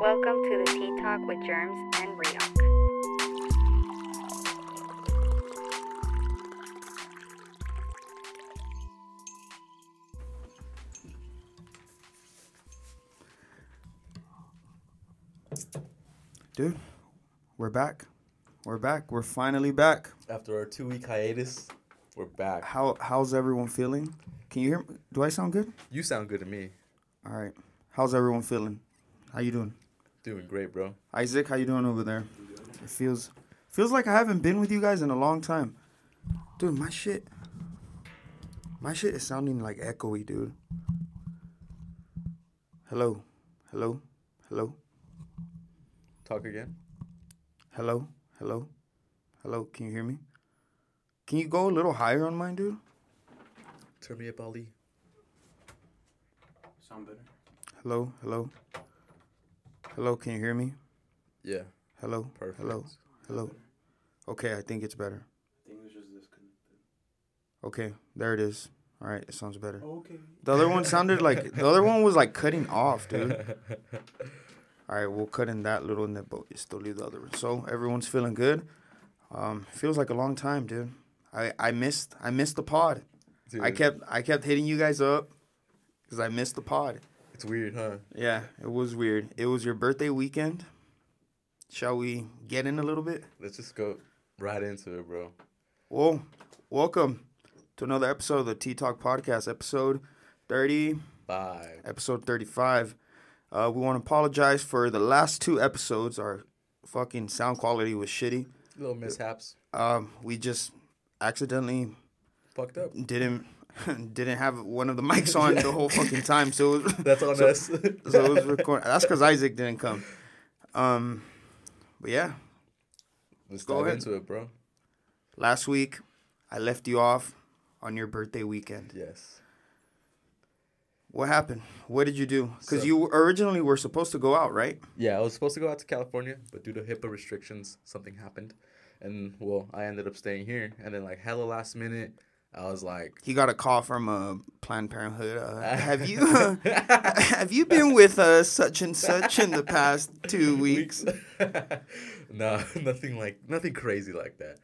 Welcome to the Tea Talk with Germs and Riok. Dude, we're back. We're back. We're finally back. After our two week hiatus, we're back. How how's everyone feeling? Can you hear me? Do I sound good? You sound good to me. All right. How's everyone feeling? How you doing? Doing great, bro. Isaac, how you doing over there? It feels feels like I haven't been with you guys in a long time. Dude, my shit my shit is sounding like echoey, dude. Hello. Hello. Hello. Talk again. Hello. Hello. Hello. Can you hear me? Can you go a little higher on mine, dude? Turn me up, Ali. Sound better? Hello. Hello. Hello. Can you hear me? Yeah, Hello. perfect. Hello. Hello. Okay, I think it's better. I think it was just disconnected. Okay, there it is. All right, it sounds better. Okay. The other one sounded like the other one was like cutting off, dude. All right, we'll cut in that little nip, but still leave the other one. So everyone's feeling good. Um, feels like a long time, dude. I I missed I missed the pod. Dude, I kept I kept hitting you guys up because I missed the pod. It's weird, huh? Yeah, it was weird. It was your birthday weekend. Shall we get in a little bit? Let's just go right into it, bro. Well, welcome to another episode of the Tea Talk Podcast, episode 30, Bye. episode 35. Uh, we want to apologize for the last two episodes. Our fucking sound quality was shitty. Little mishaps. Um, we just accidentally Fucked up. didn't didn't have one of the mics on the whole fucking time, so it was, That's on So- us. so it was recording. That's because Isaac didn't come. Um, but yeah, Let's Go dive ahead. into it, bro. last week I left you off on your birthday weekend. Yes. What happened? What did you do? Because So- you originally were supposed to go out, right? Yeah, I was supposed to go out to California, but due to HIPAA restrictions, something happened. And, well, I ended up staying here. And then, like, hella last minute, I was like, He got a call from uh, Planned Parenthood. Uh, have you have you been with uh, such and such in the past two weeks? no, nothing like nothing crazy like that.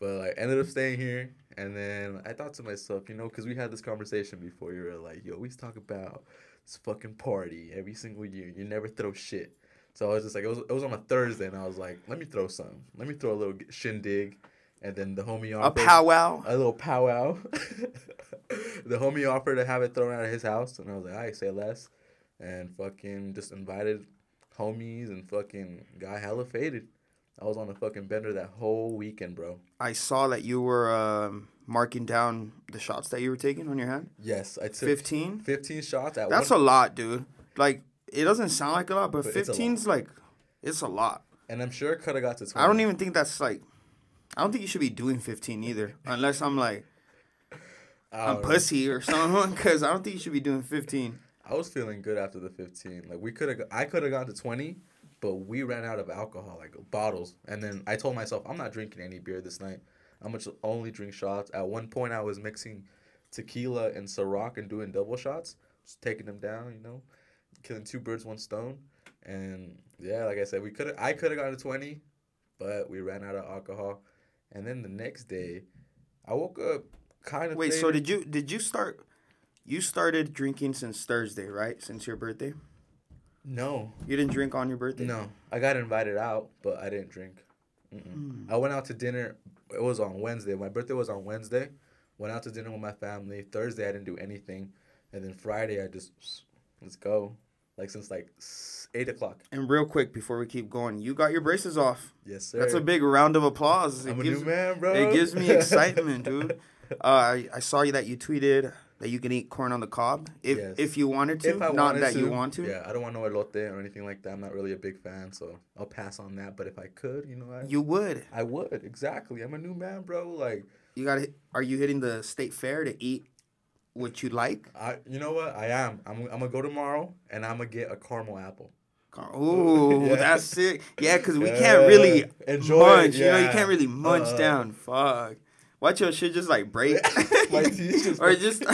But like ended up staying here, and then I thought to myself, you know, because we had this conversation before. You were like, you always talk about this fucking party every single year. You never throw shit. So I was just like, it was, it was on a Thursday, and I was like, let me throw some. Let me throw a little shindig, and then the homie offered A powwow. a little powwow. the homie offered to have it thrown out of his house, and I was like, I say less, and fucking just invited homies and fucking got hella faded. I was on a fucking bender that whole weekend, bro. I saw that you were um, marking down the shots that you were taking on your hand. Yes, I took 15? 15 shots at That's one, a lot, dude. Like, it doesn't sound like a lot, but, But it's a lot. like, it's a lot. and I'm sure it could have got to 20. I don't even think that's like, I don't think you should be doing 15 either. Unless I'm like, I'm pussy or something, because I don't think you should be doing 15. I was feeling good after the 15. Like we could have, I could have gone to 20, but we ran out of alcohol, like bottles. And then I told myself, I'm not drinking any beer this night. I'm gonna just only drink shots. At one point, I was mixing tequila and Ciroc and doing double shots, just taking them down, you know, killing two birds, one stone. And yeah, like I said, we could have, I could have gone to 20, but we ran out of alcohol. And then the next day, I woke up kind of. Wait, so did you did you start? You started drinking since Thursday, right? Since your birthday, No, you didn't drink on your birthday. No, I got invited out, but I didn't drink. Mm-mm. Hmm. I went out to dinner. It was on Wednesday. My birthday was on Wednesday. Went out to dinner with my family. Thursday I didn't do anything, and then Friday I just let's go. Like since like eight o'clock. And real quick before we keep going, you got your braces off. Yes, sir. That's a big round of applause. It I'm a gives, new man, bro. It gives me excitement, dude. Uh, I, I saw you that you tweeted that you can eat corn on the cob if Yes. if you wanted to, If I not that to, you want to. Yeah, I don't want no elote or anything like that. I'm not really a big fan, so I'll pass on that. But if I could, you know, I You would. I would exactly. I'm a new man, bro. Like You got to Are you hitting the state fair to eat what you like? I, you know what? I am. I'm, I'm gonna go tomorrow and I'm gonna get a caramel apple. Ooh, Yeah. that's sick. Yeah, because we Yeah. can't really Enjoy it, munch. You know, you can't really munch Uh-uh. down. Fuck. watch your shit just like break. My teeth just or just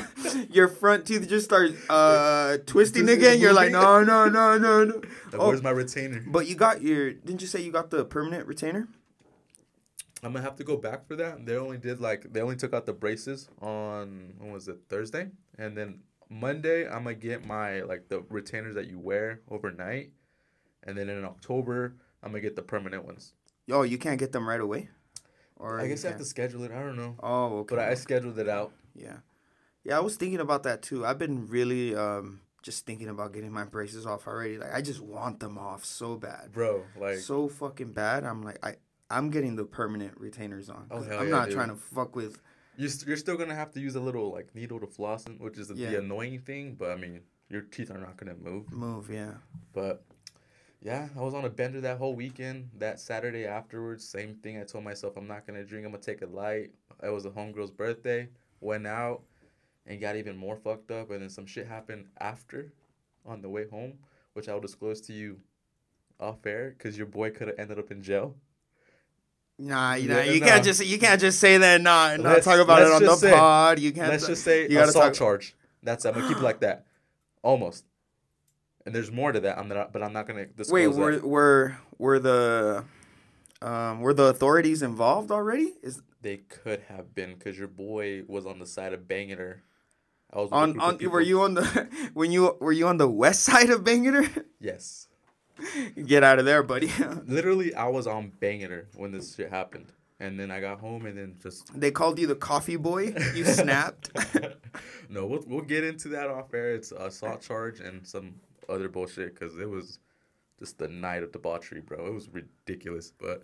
your front teeth just start uh twisting again. You're like, no, no, no, no, no. Like, Oh, Where's my retainer? but you got your. Didn't you say you got the permanent retainer? I'm gonna have to go back for that. They only did like they only took out the braces on when was it Thursday, and then Monday I'm gonna get my like the retainers that you wear overnight, and then in October I'm gonna get the permanent ones. Yo, you can't get them right away. Or I guess I have to schedule it. I don't know, Oh, okay. but I scheduled it out. Yeah. Yeah, I was thinking about that too. I've been really um just thinking about getting my braces off already. Like I just want them off so bad. Bro, like so fucking bad. I'm like I I'm getting the permanent retainers on. Oh, hell I'm yeah, not dude. trying to fuck with you st- you're still gonna have to use a little like needle to floss, which is the, Yeah. the annoying thing. But I mean, your teeth are not gonna move. move, yeah. But yeah, I was on a bender that whole weekend. That Saturday afterwards, same thing. I told myself I'm not gonna drink. I'm gonna take a light. It was a homegirl's birthday. Went out and got even more fucked up. And then some shit happened after, on the way home, which I'll disclose to you off air because your boy could have ended up in jail. Nah, you Yeah, know, you nah. can't just you can't just say that and not, not talk about it on the say- pod. You can't Let's just say you gotta assault talk- charge. That's I'm gonna keep it like that, almost. And there's more to that. I'm not, but I'm not gonna disclose Wait, that. were were were the um were the authorities involved already? Is They could have been because your boy was on the side of banging her. I was on on were you on the when you were you on the west side of Bangor? Yes. Get out of there, buddy. Literally, I was on banging her when this shit happened, and then I got home and then just. they called you the coffee boy. You snapped. no, we'll we'll get into that off air. It's uh, assault charge and some other bullshit because it was just the night of debauchery, bro. It was ridiculous. But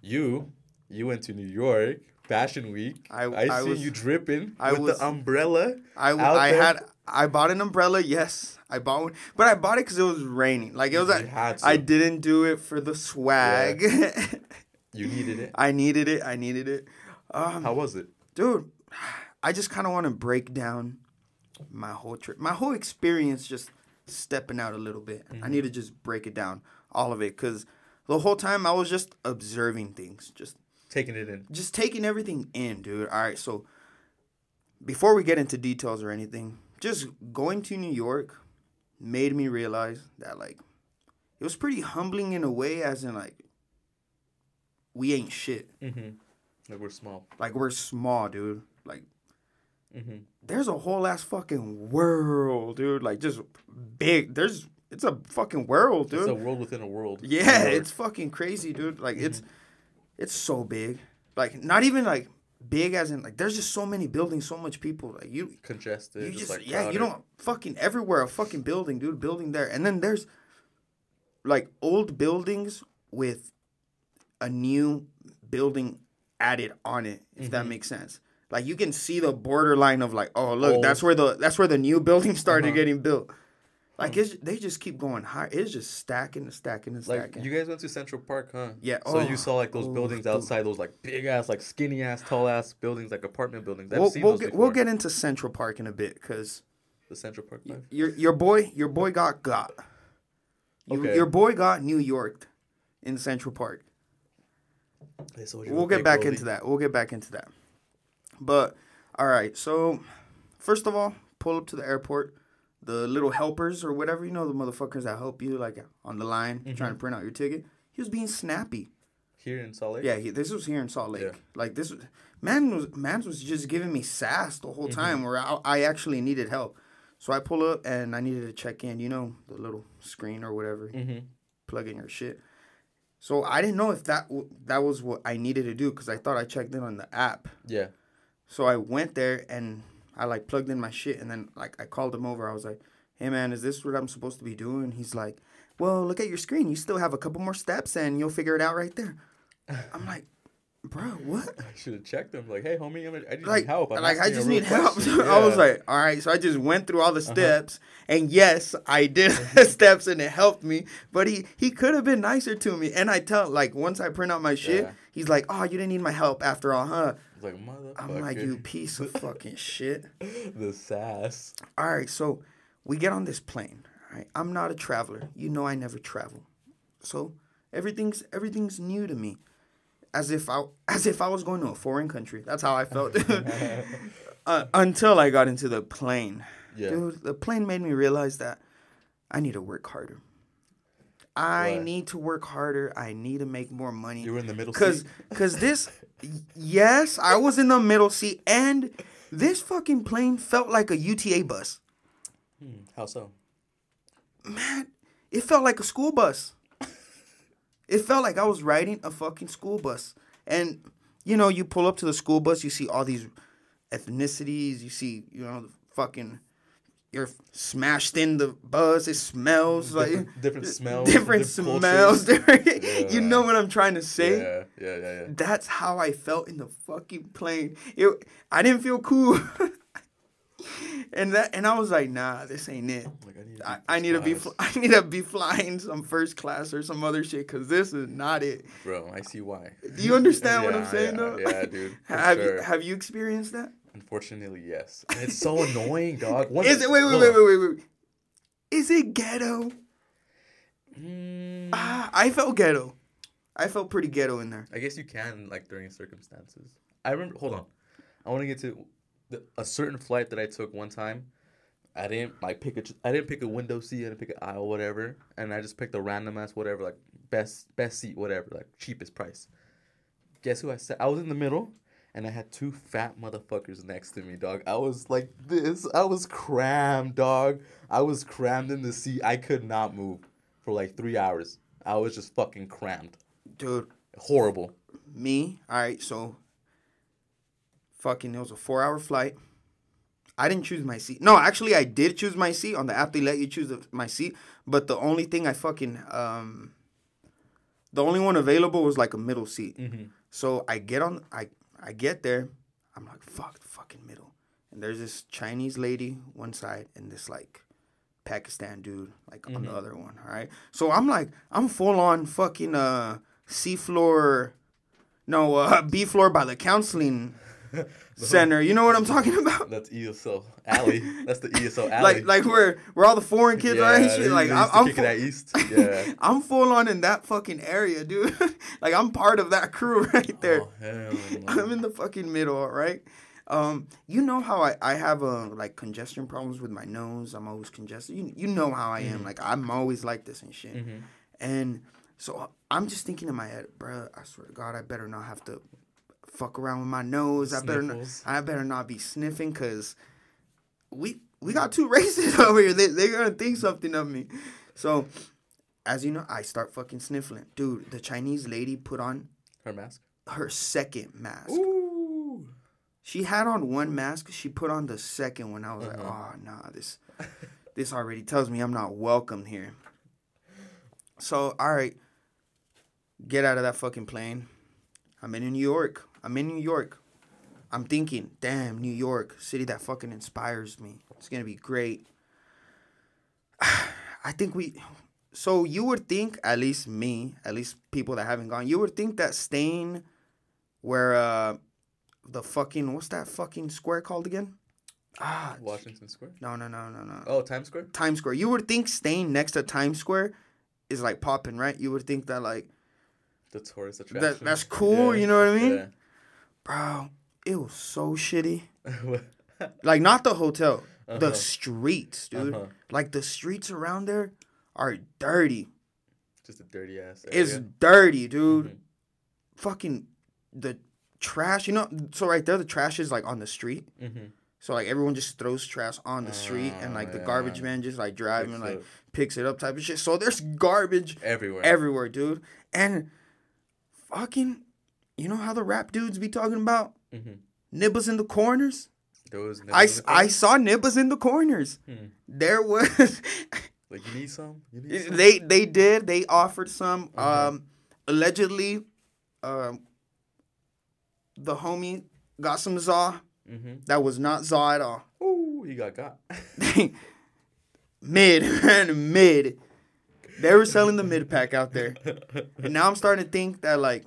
you, you went to New York Fashion Week. I- I, I see was- you dripping I with was- the umbrella. I, I had I bought an umbrella. Yes, I bought one, but I bought it because it was raining. Like it was. You had. I didn't do it for the swag. You needed it. I needed it. I needed it. Um, How was it? dude, I just kind of want to break down my whole trip, my whole experience, just stepping out a little bit. I need to just break it down, all of it, because the whole time I was just observing things, just Taking it in. just taking everything in, dude. All right, so before we get into details or anything, just going to New York made me realize that like it was pretty humbling in a way, as in like we ain't shit. Mm-hmm. Like we're small. Like we're small, dude. Like Mm-hmm. there's a whole ass fucking world, dude. Like just big. There's it's a fucking world, dude. It's a world within a world. Yeah, it's fucking crazy, dude. Like it's it's so big. Like not even like big as in like there's just so many buildings, so much people. Like you congested. you just, just like yeah, you don't fucking everywhere a fucking building, dude, building there. And then there's like old buildings with a new building added on it, if that Mhm. makes sense. Like you can see the borderline of like, oh look, Old. that's where the that's where the new building started Uh-huh. getting built. Like mm. it's they just keep going high. It's just stacking and stacking and Like stacking. you guys went to Central Park, huh? Yeah, So oh, you saw like those oh, buildings outside, those like big ass, like skinny ass, tall ass buildings, like apartment buildings. I've we'll seen we'll those get, before. we'll get into Central Park in a bit because the Central Park vibe. your your boy your boy got got. You, Okay. Your boy got New York in Central Park. So We'll get back Goldie? into that. We'll get back into that. But all right, so first of all, pull up to the airport. The little helpers or whatever, you know, the motherfuckers that help you like on the line Mm-hmm. trying to print out your ticket. He was being snappy. Here in Salt Lake. Yeah, he, this was here in Salt Lake. Yeah. Like this, was, man was man was just giving me sass the whole Mm-hmm. time where I, I actually needed help. So I pull up and I needed to check in. You know, the little screen or whatever, Mm-hmm. plug in your shit. So I didn't know if that w- that was what I needed to do because I thought I checked in on the app. Yeah. So I went there and I like plugged in my shit and then like I called him over. I was like, "Hey man, is this what I'm supposed to be doing?" He's like, "Well, look at your screen. You still have a couple more steps and you'll figure it out right there." I'm like, "Bro, what?" I should have checked him. Like, hey, homie, I'm, I need Like, help. I'm like I just need help. question." I was Uh-huh. like, "All right." So I just went through all the steps and yes, I did the steps and it helped me. But he he could have been nicer to me. And I tell like once I print out my shit, Yeah. He's like, "Oh, you didn't need my help after all, huh?" Was like, motherfucker. I'm like, "You piece of fucking shit." the sass. All right, so we get on this plane. Right, I'm not a traveler. You know, I never travel, so everything's everything's new to me. as if I as if I was going to a foreign country. That's how I felt. uh, until I got into the plane. Yeah. Dude, the plane made me realize that I need to work harder. I need to work harder. I need to make more money. You were in the middle Cause, seat. cause this, yes, I was in the middle seat, and this fucking plane felt like a UTA bus. Hmm, How so? Man, it felt like a school bus. It felt like I was riding a fucking school bus, and you know, you pull up to the school bus, you see all these ethnicities, you see, you know, the fucking. You're smashed in the buzz. It smells like Different- different smells, Different different smells. different- You know what I'm trying to say? Yeah, yeah, yeah, yeah. That's how I felt in the fucking plane. It, I didn't feel cool. and that and I was like, nah, this ain't it. Like, I need to, I, be I need to be I need to be flying some first class or some other shit because this is not it. Bro, I see why. Do you understand what I'm saying yeah, though? Yeah, dude. have you have you experienced that? Unfortunately, yes. And it's so annoying, dog. One- Is it wait wait wait wait wait wait? Is it ghetto? Mm, Ah, I felt ghetto. I felt pretty ghetto in there. I guess you can like during circumstances. I remember. Hold on, I want to get to the, a certain flight that I took one time. I didn't like pick a. I didn't pick a window seat. I didn't pick an aisle, whatever, and I just picked a random ass whatever, like best best seat, whatever, like cheapest price. Guess who I sat? I was in the middle, and I had two fat motherfuckers next to me, dog. I was like this. I was crammed, dog. I was crammed in the seat. I could not move for like three hours. I was just fucking crammed. Dude, Horrible. me, all right, so fucking it was a four hour flight. I didn't choose my seat. No, actually I did choose my seat. On the app they let you choose my seat. But the only thing I fucking um the only one available was like a middle seat. Mm-hmm. So I get on I I get there. I'm like, fuck the fucking middle. And there's this Chinese lady one side and this like Pakistan dude like on the other one. All right. So I'm like, I'm full on fucking uh C floor no, uh B floor by the counseling center. You know what I'm talking about? That's ESO Alley. That's the ESO Alley. Like like where where all the foreign kids are and shit. Like I'm, used to I'm full- East. Yeah. I'm full on in that fucking area, dude. like I'm part of that crew right there. Oh. I'm in the fucking middle, all right? Um, you know how I, I have uh, like congestion problems with my nose. I'm always congested. You, you know how I am. Like I'm always like this and shit. Mhm. And so I'm just thinking in my head, bro. I swear to God, I better not have to fuck around with my nose. I better not, I better not be sniffing because we we got two races over here. They they're gonna think something of me. So as you know, I start fucking sniffling. Dude, the Chinese lady put on Her mask. her second mask. Ooh. She had on one mask. She put on the second one. I was like, oh nah, this this already tells me I'm not welcome here. So all right, get out of that fucking plane. I'm in New York. I'm in New York. I'm thinking, damn, New York, city that fucking inspires me. It's gonna be great. I think we. So you would think, at least me, at least people that haven't gone, you would think that staying where uh the fucking what's that fucking square called again? Ah, Washington Square. no, no, no, no, no. Oh, Times Square. Times Square. You would think staying next to Times Square is like popping, right? You would think that like, The tourist attraction. That- that's cool, you know what I mean? Yeah. Bro, it was so shitty. Like not the hotel, the Uh-huh. streets, dude. Uh-huh. Like the streets around there are dirty. Just a dirty ass. It's dirty, dude. Mhm. Fucking the trash. You know, so right there, the trash is like on the street. Mhm. So like everyone just throws trash on the street, and like the yeah. garbage man just like driving Picks like up. picks it up type of shit. So there's garbage everywhere. everywhere, dude. And fucking, you know how the rap dudes be talking about Mhm. nibbas in the corners? There was. I, the I saw nibbles in the corners. Hmm. There was Like you need some. You need some. they they did they offered some Uh-huh. um allegedly um the homie got some za Mm-hmm. that was not za at all. Ooh, he got got. mid man mid. They were selling the mid pack out there. And now I'm starting to think that like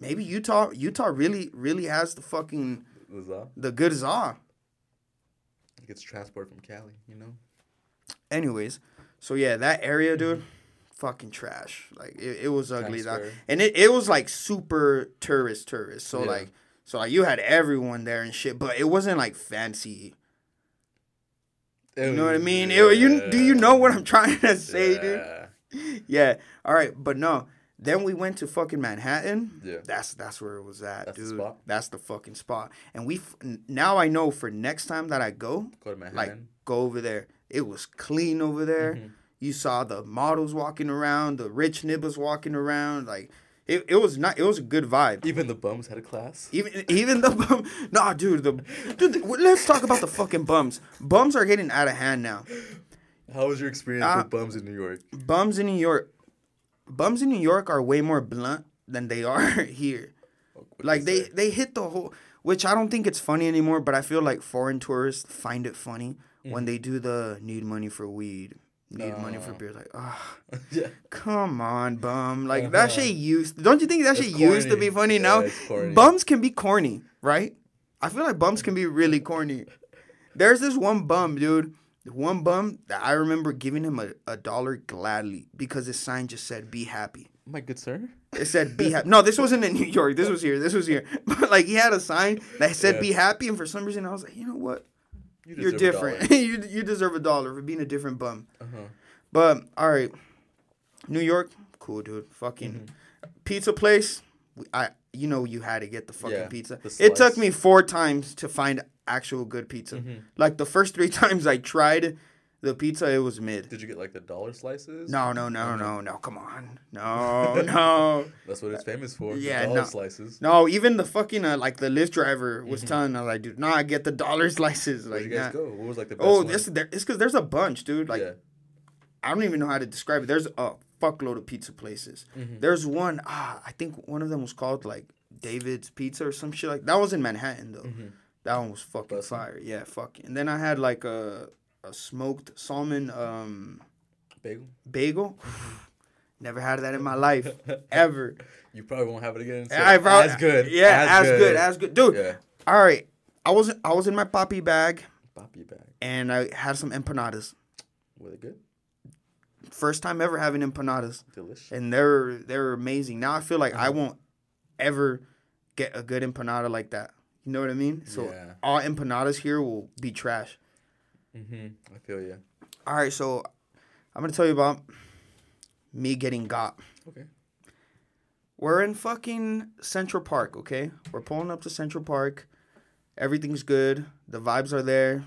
maybe Utah Utah really really has the fucking Was that? the good za. It gets transport from Cali. You know. Anyways, so yeah, that area, dude, fucking trash. Like it, it was ugly. And it, it was like super tourist tourist. So Yeah. like so like you had everyone there and shit, but it wasn't like fancy. You know what I mean? It- you do you know what I'm trying to say, dude? Yeah. Yeah. All right, but no. Then we went to fucking Manhattan. Yeah. That's that's where it was at, That's the dude. spot? That's the fucking spot. And we f- now I know for next time that I go, Go to Manhattan. like go over there. It was clean over there. Mm-hmm. You saw the models walking around, the rich nibbas walking around. Like it, it was not. It was a good vibe. Even the bums had a class. Even even the bum. Nah, dude. The dude. the- let's talk about the fucking bums. Bums are getting out of hand now. How was your experience Uh, with bums in New York? Bums in New York. Bums in New York are way more blunt than they are here. Like they they hit the whole. Which I don't think it's funny anymore, but I feel like foreign tourists find it funny when they do the need money for weed, need money for Mm. Oh. beer. Like, ah, yeah. come on, bum. Like that shit used. Don't you think that It's shit used to be funny? Yeah, now bums can be corny, right? I feel like bums can be really corny. There's this one bum, dude. One bum that I remember giving him a, a dollar gladly because his sign just said "Be happy." My good sir. It said "Be happy." No, this wasn't in New York. This was here. This was here. But like he had a sign that said Yeah. "Be happy," and for some reason I was like, you know what? You You're different. you you deserve a dollar for being a different bum. Uh-huh. But all right, New York, cool, dude. Fucking Mm-hmm. pizza place. I you know you had to get the fucking Yeah, pizza. the It took me four times to find actual good pizza. Mm-hmm. Like the first three times I tried the pizza, it was mid. Did you get like the dollar slices? No, no, no, no, no. Come on, no, no. That's what it's famous for. the Yeah, dollar no. slices. No, even the fucking uh, like the Lyft driver was telling us like, dude, nah, I get the dollar slices. Mm-hmm. Where'd Like, you guys nah. go? What was like the best oh, one? this there, it's because there's a bunch, dude. Like, yeah. I don't even know how to describe it. There's a fuckload of pizza places. Mm-hmm. There's one, ah, I think one of them was called like David's Pizza or some shit like that. Was in Manhattan though. That one was fucking Bussin'. fire. Yeah, fuck. And then I had like a a smoked salmon um Bagel. bagel. Never had that in my life ever. You probably won't have it again. so I probably, as good. Yeah, as, good. as good, dude. Yeah. All right, I was I was in my poppy bag Poppy bag. and I had some empanadas. Were they good? First time ever having empanadas. Delicious. and they're they're amazing. Now I feel like Uh-huh. I won't ever get a good empanada like that. You know what I mean? So Yeah. all empanadas here will be trash. Mm-hmm. I feel you. All right, so I'm gonna tell you about me getting got. Okay. We're in fucking Central Park, okay? We're pulling up to Central Park. Everything's good. The vibes are there.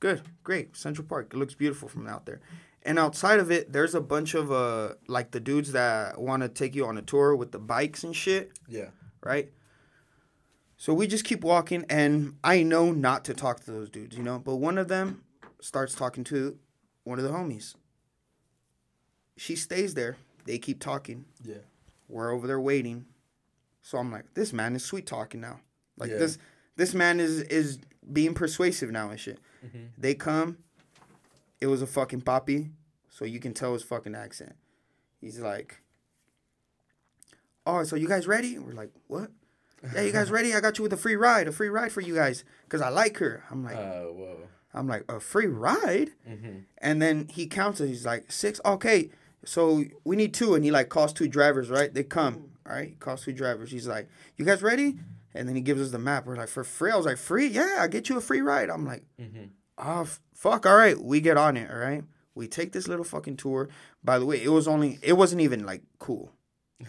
Good, great. Central Park. It looks beautiful from out there. And outside of it, there's a bunch of uh like the dudes that want to take you on a tour with the bikes and shit, Yeah. right? So we just keep walking, and I know not to talk to those dudes, you know. But one of them starts talking to one of the homies. She stays there. They keep talking. Yeah. We're over there waiting. So I'm like, this man is sweet talking now. Like Yeah. this this man is is being persuasive now and shit. Mm-hmm. They come. It was a fucking poppy, so you can tell his fucking accent. He's like, "Oh, so you guys ready?" We're like, "What?" Yeah, you guys ready? I got you with a free ride, a free ride for you guys, cause I like her. I'm like, Oh, whoa. I'm like, a free ride? Mm-hmm. And then he counts it. He's like, six. Okay, so we need two. And he like calls two drivers, right? They come, all right? He calls two drivers. He's like, you guys ready? And then he gives us the map. We're like, for free? I was like, free? Yeah, I'll get you a free ride. I'm like, Mm-hmm. oh, fuck. All right, we get on it, all right? We take this little fucking tour. By the way, it was only, it wasn't even like cool.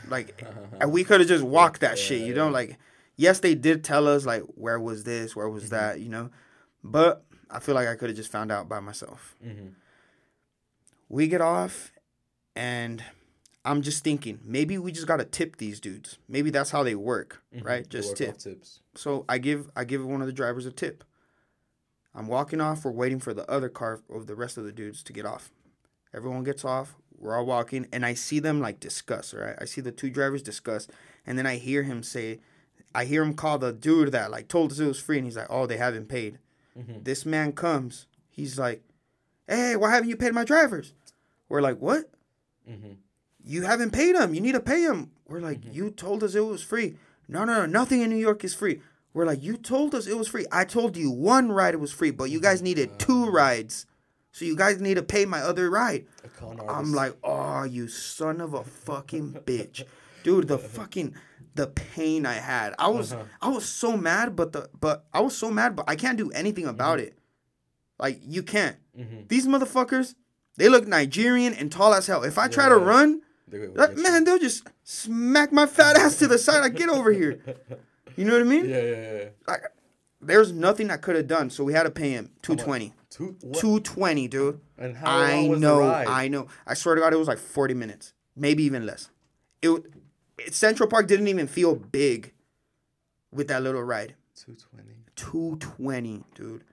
Like, and we could have just walked that shit, you know? Like, yes, they did tell us, like, where was this? Where was that, you know? But I feel like I could have just found out by myself Mm-hmm. we get off and i'm just thinking maybe we just gotta tip these dudes maybe that's how they work right just tip tips. so i give i give one of the drivers a tip i'm walking off we're waiting for the other car of the rest of the dudes to get off everyone gets off we're all walking and i see them like discuss right i see the two drivers discuss and then i hear him say i hear him call the dude that like told us it was free and he's like oh they haven't paid Mhm. this man comes he's like hey why haven't you paid my drivers we're like what Mm-hmm. you haven't paid them. You need to pay them." We're like, Mm-hmm. you told us it was free. No, no, no, nothing in New York is free. We're like, you told us it was free. I told you one ride was free, but you guys needed two rides. So you guys need to pay my other ride. I'm like, oh, you son of a fucking bitch, dude. The fucking the pain I had. I was Uh-huh. I was so mad, but the but I was so mad, but I can't do anything about Mm-hmm. it. Like you can't. Mhm. These motherfuckers, they look Nigerian and tall as hell. If I try to Yeah. run, that, man, they'll just smack my fat ass to the side. Like, get over here. You know what I mean? Yeah, yeah, yeah. Like, there's nothing I could have done, so we had to pay him two twenty. Two. Two twenty, dude. And how I long was know, the ride? I know. I swear to God, it was like forty minutes, maybe even less. It, it Central Park didn't even feel big with that little ride. Two twenty. Two twenty, dude.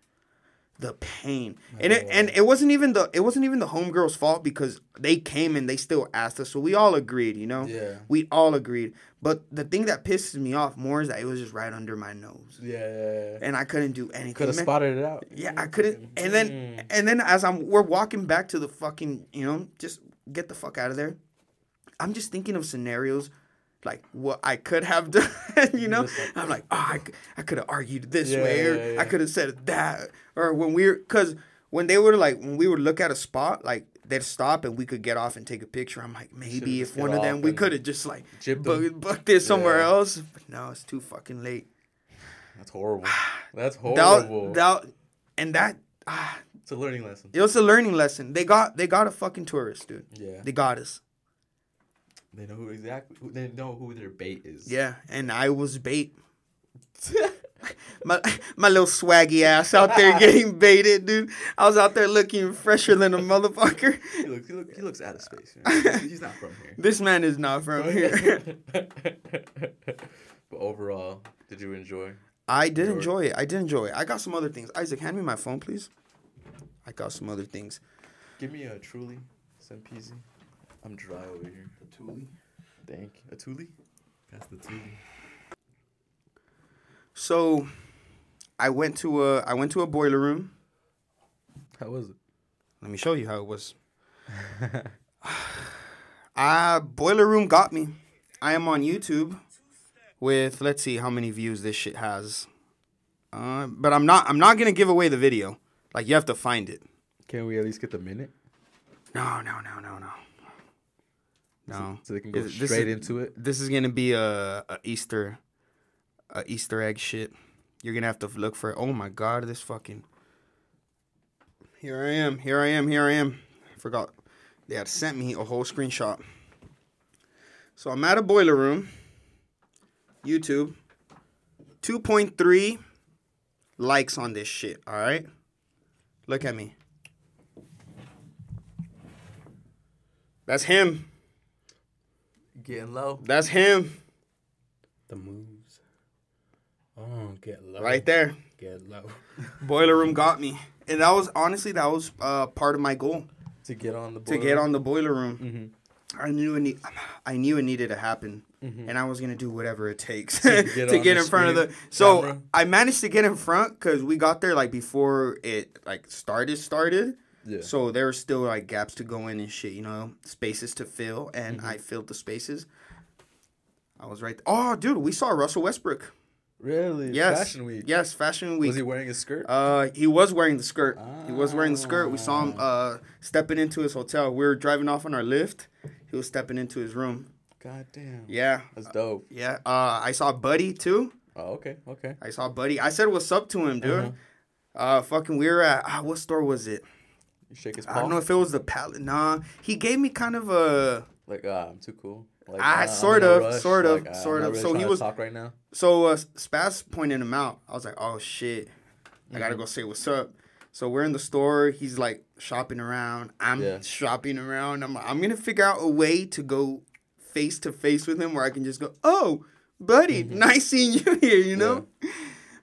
The pain, and it and it wasn't even the it wasn't even the homegirl's fault because they came and they still asked us, so we all agreed, you know. Yeah. We all agreed, but the thing that pisses me off more is that it was just right under my nose, Yeah, yeah, yeah. and I couldn't do anything. Could have spotted it out. Yeah, I couldn't. And then Mm. and then as I'm we're walking back to the fucking, you know, just get the fuck out of there. I'm just thinking of scenarios like what I could have done, you know? Like- I'm like, oh, I, c- I could have argued this Yeah, way or yeah, yeah. I could have said that or when we were cuz when they were like when we would look at a spot like they'd stop and we could get off and take a picture. I'm like, maybe if one of them we could have just like booked, booked it somewhere else. But no, it's too fucking late. That's horrible. That's That, horrible. that, and that ah, it's a learning lesson. It was a learning lesson. They got they got a fucking tourist, dude. Yeah. They got us. They know who exactly. Who, they know who their bait is. Yeah, and I was bait. my my little swaggy ass out there getting baited, dude. I was out there looking fresher than a motherfucker. he looks. He, look, he looks out of space. know? He's not from here. This man is not from here. but overall, did you enjoy? I did Your- enjoy it. I did enjoy it. I got some other things. Isaac, hand me my phone, please. I got some other things. Give me a truly, some peasy. I'm dry over here. The Thule. Thank you. A Thule? That's the Thule. So, I went to a I went to a boiler room. How was it? Let me show you how it was. Ah, boiler room got me. I am on YouTube with let's see how many views this shit has. Uh, but I'm not I'm not gonna give away the video. Like you have to find it. Can we at least get the minute? No, no, no, no, no. No. So they can go Is- this straight is- into it. This is gonna be a, a Easter, a Easter egg shit. You're gonna have to look for. Oh my god, this fucking. Here I am. Here I am. Here I am. I forgot. They had sent me a whole screenshot. So I'm at a boiler room. YouTube. 2.3 likes on this shit. All right. Look at me. That's him. Getting low. That's him. The moves. Oh, get low. Right there. Get low. Boiler room got me. And that was honestly that was uh, part of my goal To get on the to get on the boiler room. Mm-hmm. I knew it need, I knew it needed to happen, mm-hmm. and I was gonna do whatever it takes To to get get, on the in front of the. So camera? I managed to get in front because we got there like before it like started started. Yeah. So there were still like gaps to go in and shit, you know, spaces to fill, and Mm-hmm. I filled the spaces. I was right. Oh, dude, we saw Russell Westbrook. Really? Yes, Fashion week. Yes, Fashion Week. Was he wearing a skirt? Uh, he was wearing the skirt. He was wearing the skirt. We saw him Ah. uh stepping into his hotel. We were driving off on our Lyft. He was stepping into his room. God damn. Yeah, That's dope. yeah. Uh, I saw Buddy too. Oh, okay, okay. I saw Buddy. I said what's up to him, dude. Uh-huh. uh fucking, we were at ah, what store was it? Shake his I don't know if it was the palette. Nah, he gave me kind of a Like, ah, I'm too cool. Like, Ah, I'm in sort of, rush. sort of, Like, ah, I'm sort of. really So he was- talk right now. So uh, Spaz pointed him out. I was like, oh shit, I Mm-hmm. gotta go say what's up. So we're in the store. He's like shopping around. I'm Yeah. shopping around. I'm I'm gonna figure out a way to go face to face with him where I can just go, oh, buddy, nice seeing you here. You know.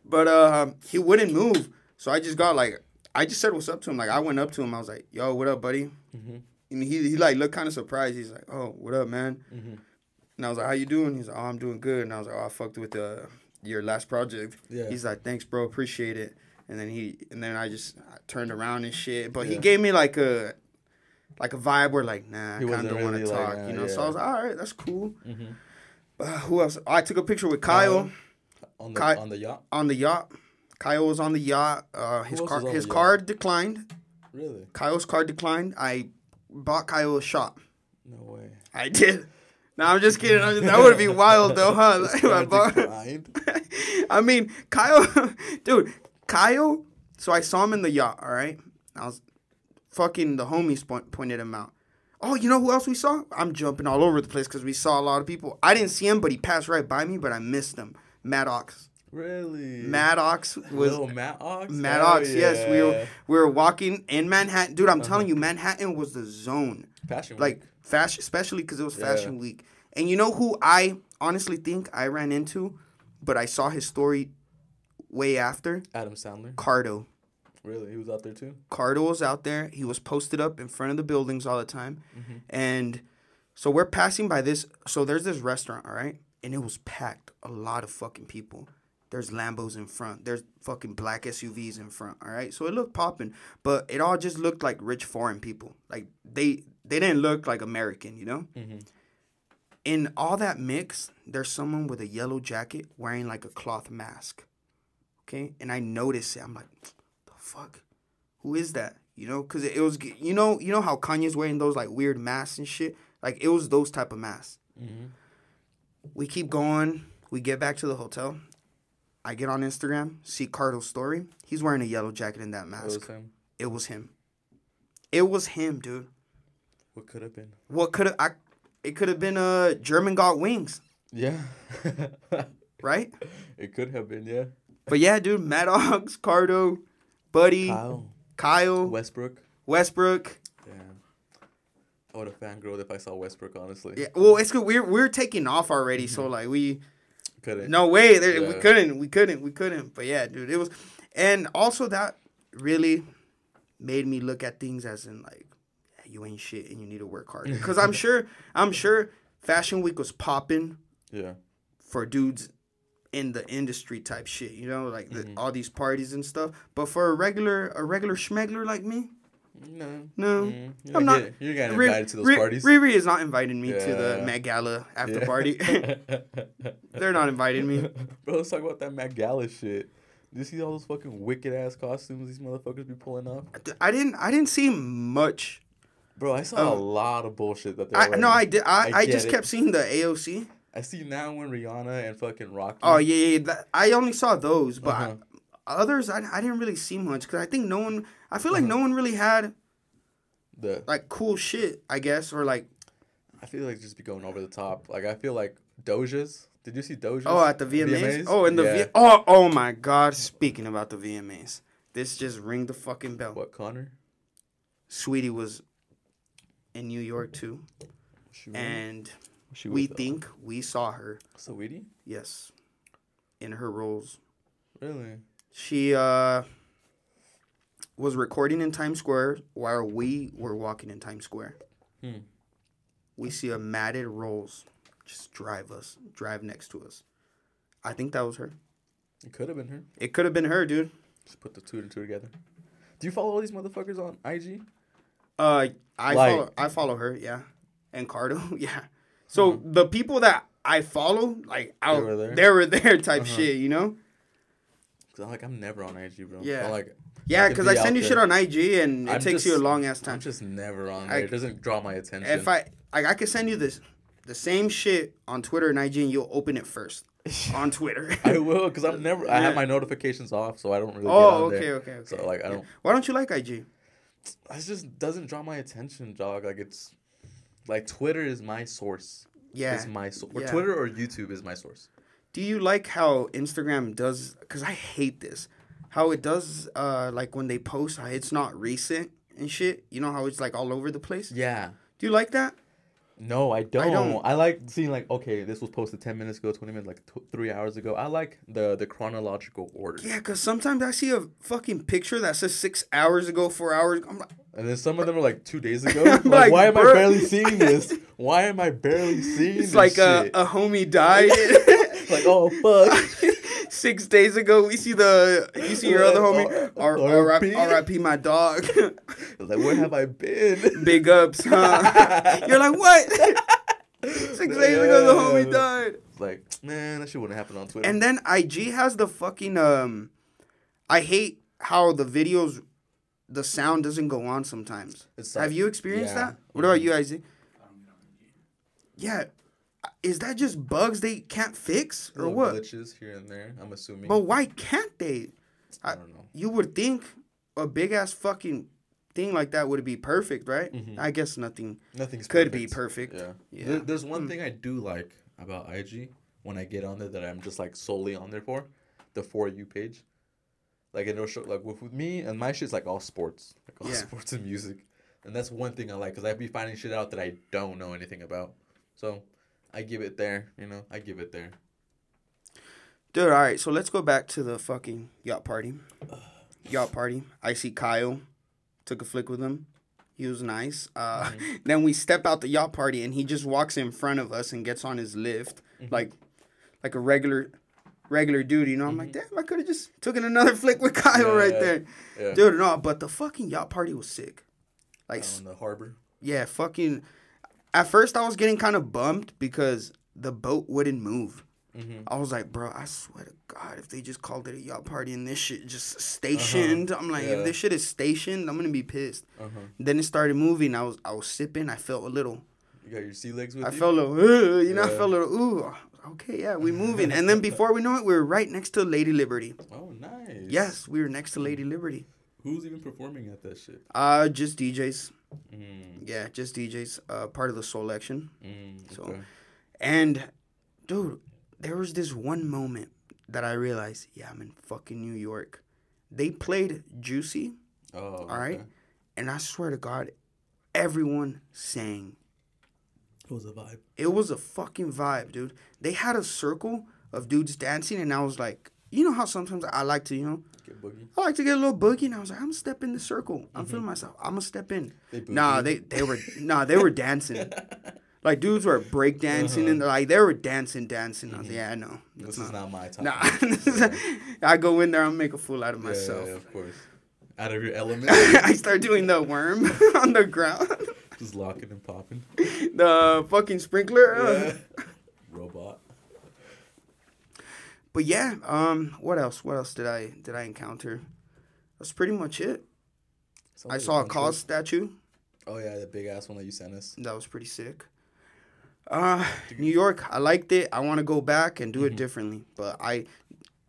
But uh, he wouldn't move. So I just got like, I just said what's up to him. Like I went up to him. I was like, yo, what up, buddy? Mhm. And he he like looked kind of surprised. He's like, oh, what up, man? Mhm. And I was like, how you doing? He's like, oh, I'm doing good. And I was like, oh, I fucked with uh, your last project. Yeah. He's like, thanks, bro, appreciate it. And then he, and then I just I turned around and shit. But he gave me like a, like a vibe where like, nah, I kind of don't of want to like, talk, uh, you know. So. I was like, all right, that's cool. Mhm. Uh, who else? I took a picture with Kyle Um, On the Kai- on the yacht. on the yacht. Kyle was on the yacht. Uh, his car, his card declined. Really? Kyle's card declined. I bought Kyle a shot. No way. I did. No, I'm just kidding. I'm just, that would be wild though, huh? I bought- I mean, Kyle, dude, Kyle. So I saw him in the yacht. All right, I was fucking the homies point, pointed him out. Oh, you know who else we saw? I'm jumping all over the place because we saw a lot of people. I didn't see him, but he passed right by me, but I missed him. Matt Ox. Really? Matt Ox was Little Matt Ox? Matt Ox. Hell Yes, we were we were walking in Manhattan, dude. I'm telling you, Manhattan was the zone. Fashion Like Week. fashion, especially because it was Yeah. Fashion Week. And you know who I honestly think I ran into, but I saw his story way after. Adam Sandler. Cardo. Really? He was out there too? Cardo was out there. He was posted up in front of the buildings all the time. Mm-hmm. And so we're passing by this. So there's this restaurant, all right? And it was packed. A lot of fucking people. There's Lambos in front. There's fucking black SUVs in front, all right? So it looked popping. But it all just looked like rich foreign people. Like they they didn't look like American, you know? Mhm. In all that mix, there's someone with a yellow jacket wearing like a cloth mask. Okay? And I noticed it. I'm like, the fuck? Who is that? You know, because it was you know you know how Kanye's wearing those like weird masks and shit. Like it was those type of masks. Mm-hmm. We keep going. We get back to the hotel. I get on Instagram, see Cardo's story. He's wearing a yellow jacket and that mask. It was him. It was him. It was him, dude. What could have been? What could have I? It could have been a uh, German got wings, Yeah. right? it could have been, yeah. But yeah, dude, Matt Ox, Cardo, Buddy, Kyle. Kyle, Westbrook. Westbrook. Damn. I would have fangirled if I saw Westbrook, honestly. Yeah, well, it's good. We're we're taking off already, so like we Couldn't. no way there, we couldn't, we couldn't, we couldn't. But yeah, dude, it was, and also that really made me look at things as in like, yeah, you ain't shit and you need to work hard. Because I'm sure, I'm sure, Fashion Week was popping Yeah. for dudes in the industry type shit, you know, like the, Mm-hmm. all these parties and stuff. But for a regular, a regular schmegler like me, No. no. Mm, you're I'm not. not- Get, you're getting Ri- invited to those Ri- parties. Riri is not inviting me to the Yeah. Met Gala after Yeah. party. They're not inviting me. Bro, let's talk about that Matt Gala shit. Do you see all those fucking wicked ass costumes these motherfuckers be pulling off? I didn't. I didn't see much. Bro, I saw Oh. a lot of bullshit that they I were no, I did. I, I, get just it. kept seeing the AOC. I see now when Rihanna and fucking Rocky. Oh yeah, yeah. That, I only saw those, but Uh-huh. Others I, I didn't really see much because I think no one. I feel like Uh-huh. no one really had The like cool shit. I guess or like I feel like just be going over the top. Like I feel like Doja's. Did you see Doja's? oh at the VMAs. VMAs? Oh, in the Yeah. V. Oh oh my God! Speaking about the VMAs, this just ring the fucking bell. What Connor? Saweetie was in New York too, She and she we uh, think we saw her. Saweetie. Yes, in her Rolls. Really? She uh was recording in Times Square while we were walking in Times Square. Hmm. We see a matted Rolls just drive us, drive next to us. I think that was her. It could have been her. It could have been her, dude. Just put the two and two together. Do you follow all these motherfuckers on IG? Uh, I Like- follow. I follow her. Yeah, and Cardo. Yeah. So the people that I follow, like, out, were there? they were there type Uh-huh. shit. You know. Cause I'm like I'm never on IG, bro. Yeah. I'm like Yeah, because be I send you shit on IG and it I'm takes you a long ass time. I'm just never on I- there. It doesn't draw my attention. If I like, I could send you this, the same shit on Twitter and IG, and you'll open it first on Twitter. I will, cause I'm never. I Yeah. have my notifications off, so I don't really. oh, okay, there. okay, okay. So like I don't. Why don't you like IG? It just doesn't draw my attention, dog. Like it's, like Twitter is my source. Yeah. Is my source. Or Yeah. Twitter or YouTube is my source. Do you like how Instagram does? Because I hate this. How it does, uh, like when they post, it's not recent and shit. You know how it's like all over the place. Yeah. Do you like that? No, I don't. I don't. I like seeing like okay, this was posted ten minutes ago, twenty minutes, like t- three hours ago. I like the the chronological order. Yeah, because sometimes I see a fucking picture that says six hours ago, four hours. ago. I'm like, And then some of them are like two days ago. Like, like, why am I barely seeing this? Why am I barely seeing this? it's like a, a homie died. like oh fuck. Six days ago, we see the you see your other homie. R- R- R.I.P. R.I.P. My dog. like where have I been? Big ups, huh? You're like what? Six days ago, the homie died. like man, that shit wouldn't happen on Twitter. And then IG has the fucking um. I hate how the videos the sound doesn't go on sometimes. It's Have you experienced yeah. that? What about you, Isaac? Yeah, is that just bugs they can't fix or Little what? glitches here and there. I'm assuming. But why can't they? I I- don't know. You would think a big ass fucking thing like that would be perfect, right? Mhm. I guess nothing Nothing's could be perfect. Yeah. Yeah. There- there's one Hmm. thing I do like about IG when I get on there that I'm just like solely on there for, the for you page. Like it'll show like with, with me and my shit's like all sports, like all Yeah. sports and music, and that's one thing I like because I'd be finding shit out that I don't know anything about. So I give it there, you know, I give it there. Dude, all right, so let's go back to the fucking yacht party. Yacht party. I see Kyle. Took a flick with him. He was nice. Uh, Mm-hmm. Then we step out the yacht party, and he just walks in front of us and gets on his Lyft, Mm-hmm. like, like a regular, regular dude. You know, I'm like, damn, I could have just taken another flick with Kyle right Mm-hmm. Yeah, there, Yeah. dude. No, but the fucking yacht party was sick. Like, in the harbor. yeah, fucking. At first, I was getting kind of bummed because the boat wouldn't move. Mm-hmm. I was like, bro, I swear to God, if they just called it a yacht party and this shit just stationed, I'm like, Uh-huh. Yeah. if this shit is stationed, I'm gonna be pissed. Uh huh. Then it started moving. I was, I was sipping. I felt a little, You got your sea legs with I you. felt a little, you know, I felt a little, ooh, okay, yeah, we moving. and then before we know it, we were right next to Lady Liberty. Oh, nice. Yes, we were next to Lady Liberty. Who's even performing at that shit? Uh, just DJs. Mm, Yeah, just DJs. Uh, part of the selection. mm, So- okay. And, dude, there was this one moment that I realized, yeah, I'm in fucking New York. They played Juicy, Oh, all right? okay. and I swear to God, everyone sang. It was a vibe. It was a fucking vibe, dude. They had a circle of dudes dancing, and I was like, you know how sometimes I like to, you know, Get boogie. I like to get a little boogie, and I was like, I'm gonna step in the circle. I'm mm-hmm. feeling myself. I'm gonna step in. They Nah, they they were nah, they were dancing. Like dudes were break dancing uh-huh. and like they were dancing, dancing. I was like, mm-hmm. yeah, I know. This That's is not my time. Nah, I go in there, I'm make a fool out of Yeah, myself. Yeah, of course. Out of your element. I start doing the worm on the ground, Just locking and popping. the fucking sprinkler. Yeah. But yeah, um, what else? What else did I did I encounter? That's pretty much it. Sounds I saw a KAWS statue. Oh yeah, the big ass one that you sent us. That was pretty sick. Uh, New York, I liked it. I want to go back and do it differently. But I,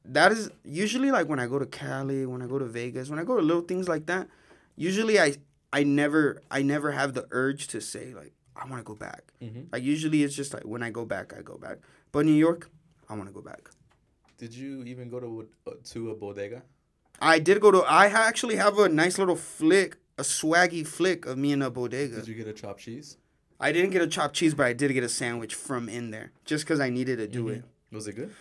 that is usually like when I go to Cali, when I go to Vegas, when I go to little things like that. Usually, I I never I never have the urge to say like I want to go back. Mhm. Like usually it's just like when I go back, I go back. But New York, I want to go back. Did you even go to uh, to a bodega? I did go to. I actually have a nice little flick, a swaggy flick of me in a bodega. Did you get a chopped cheese? I didn't get a chopped cheese, but I did get a sandwich from in there, just because I needed to do Mhm. it. Was it good?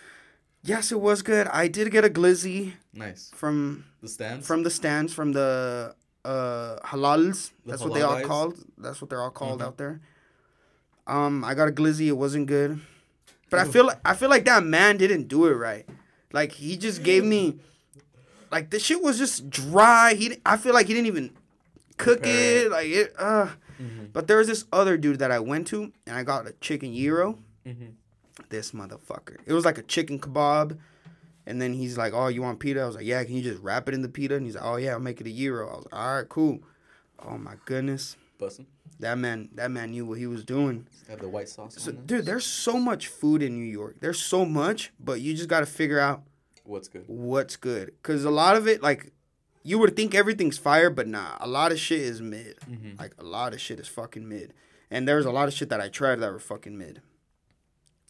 Yes, it was good. I did get a glizzy Nice. from The stands. from the stands from the uh halals. The That's what they halal all guys? called. That's what they're all called Mhm. out there. Um, I got a glizzy. It wasn't good, but I feel like I feel like that man didn't do it right. Like he just gave me, like the shit was just dry. He I feel like he didn't even cook Prepare it. Like it. Uh. Mhm. But there was this other dude that I went to, and I got a chicken gyro. Mhm. This motherfucker. It was like a chicken kebab. And then he's like, "Oh, you want pita?" I was like, "Yeah." Can you just wrap it in the pita? And he's like, "Oh yeah, I'll make it a gyro." I was like, "All right, cool." Oh my goodness, Bussin'. That man, that man knew what he was doing. Have the white sauce So, dude, there's so much food in New York. There's so much, but you just got to figure out What's good? what's good. Cause a lot of it, like, you would think everything's fire, but nah, a lot of shit is mid. Mhm. Like a lot of shit is fucking mid. And there's a lot of shit that I tried that were fucking mid.